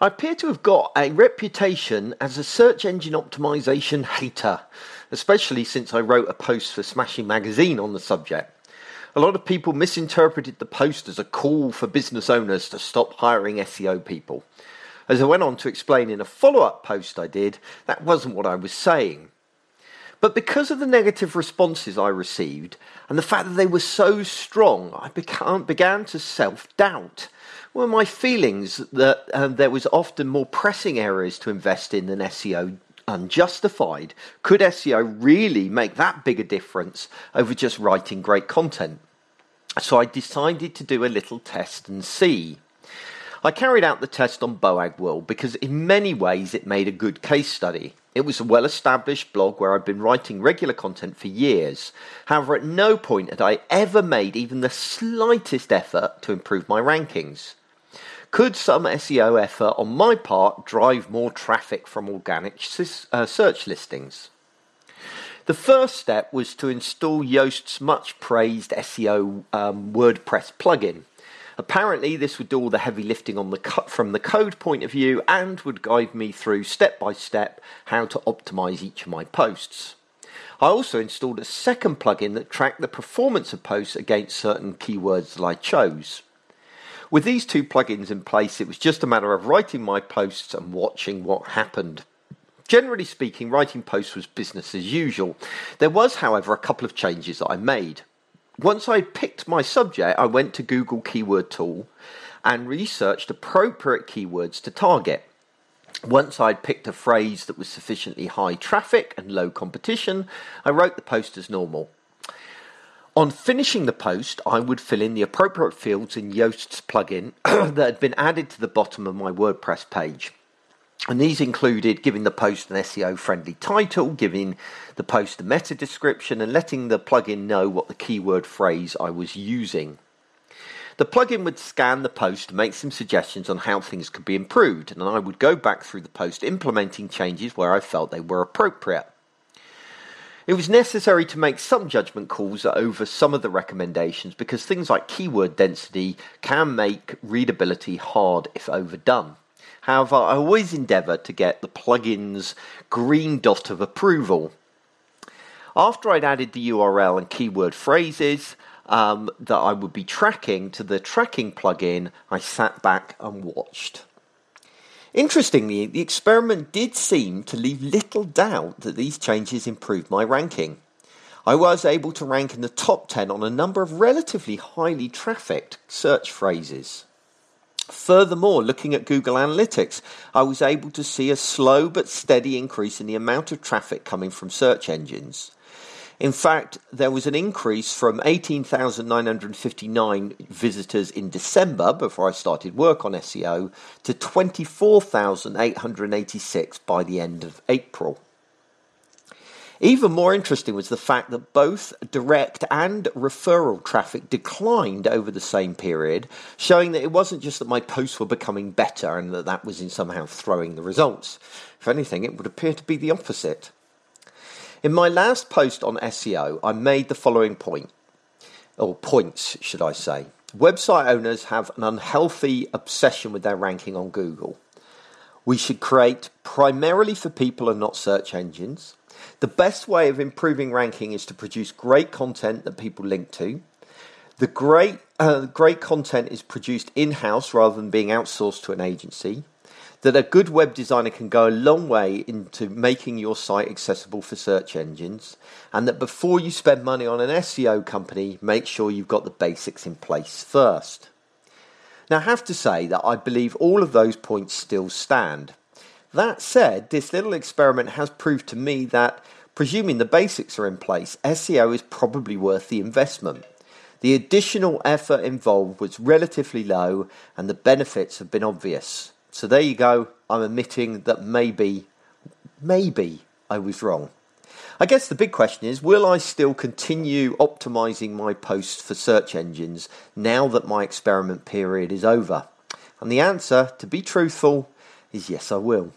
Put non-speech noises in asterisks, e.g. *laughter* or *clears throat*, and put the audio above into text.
I appear to have got a reputation as a search engine optimization hater, especially since I wrote a post for Smashing Magazine on the subject. A lot of people misinterpreted the post as a call for business owners to stop hiring SEO people. As I went on to explain in a follow up post I did, that wasn't what I was saying. But because of the negative responses I received and the fact that they were so strong, I began to self doubt were my feelings that um, there was often more pressing areas to invest in than SEO unjustified. Could SEO really make that big a difference over just writing great content? So I decided to do a little test and see. I carried out the test on Boag World because in many ways it made a good case study. It was a well established blog where I'd been writing regular content for years. However, at no point had I ever made even the slightest effort to improve my rankings. Could some SEO effort on my part drive more traffic from organic uh, search listings? The first step was to install Yoast's much praised SEO um, WordPress plugin. Apparently, this would do all the heavy lifting on the co- from the code point of view and would guide me through step by step how to optimize each of my posts. I also installed a second plugin that tracked the performance of posts against certain keywords that I chose. With these two plugins in place, it was just a matter of writing my posts and watching what happened. Generally speaking, writing posts was business as usual. There was, however, a couple of changes that I made. Once I picked my subject, I went to Google Keyword Tool and researched appropriate keywords to target. Once I'd picked a phrase that was sufficiently high traffic and low competition, I wrote the post as normal. On finishing the post, I would fill in the appropriate fields in Yoast's plugin *clears throat* that had been added to the bottom of my WordPress page. And these included giving the post an SEO friendly title, giving the post a meta description, and letting the plugin know what the keyword phrase I was using. The plugin would scan the post make some suggestions on how things could be improved, and I would go back through the post implementing changes where I felt they were appropriate. It was necessary to make some judgment calls over some of the recommendations because things like keyword density can make readability hard if overdone. However, I always endeavour to get the plugin's green dot of approval. After I'd added the URL and keyword phrases um, that I would be tracking to the tracking plugin, I sat back and watched. Interestingly, the experiment did seem to leave little doubt that these changes improved my ranking. I was able to rank in the top 10 on a number of relatively highly trafficked search phrases. Furthermore, looking at Google Analytics, I was able to see a slow but steady increase in the amount of traffic coming from search engines. In fact, there was an increase from 18,959 visitors in December before I started work on SEO to 24,886 by the end of April. Even more interesting was the fact that both direct and referral traffic declined over the same period, showing that it wasn't just that my posts were becoming better and that that was in somehow throwing the results. If anything, it would appear to be the opposite. In my last post on SEO, I made the following point, or points, should I say. Website owners have an unhealthy obsession with their ranking on Google. We should create primarily for people and not search engines. The best way of improving ranking is to produce great content that people link to. The great, uh, great content is produced in house rather than being outsourced to an agency that a good web designer can go a long way into making your site accessible for search engines, and that before you spend money on an SEO company, make sure you've got the basics in place first. Now, I have to say that I believe all of those points still stand. That said, this little experiment has proved to me that, presuming the basics are in place, SEO is probably worth the investment. The additional effort involved was relatively low, and the benefits have been obvious. So there you go. I'm admitting that maybe, maybe I was wrong. I guess the big question is will I still continue optimizing my posts for search engines now that my experiment period is over? And the answer, to be truthful, is yes, I will.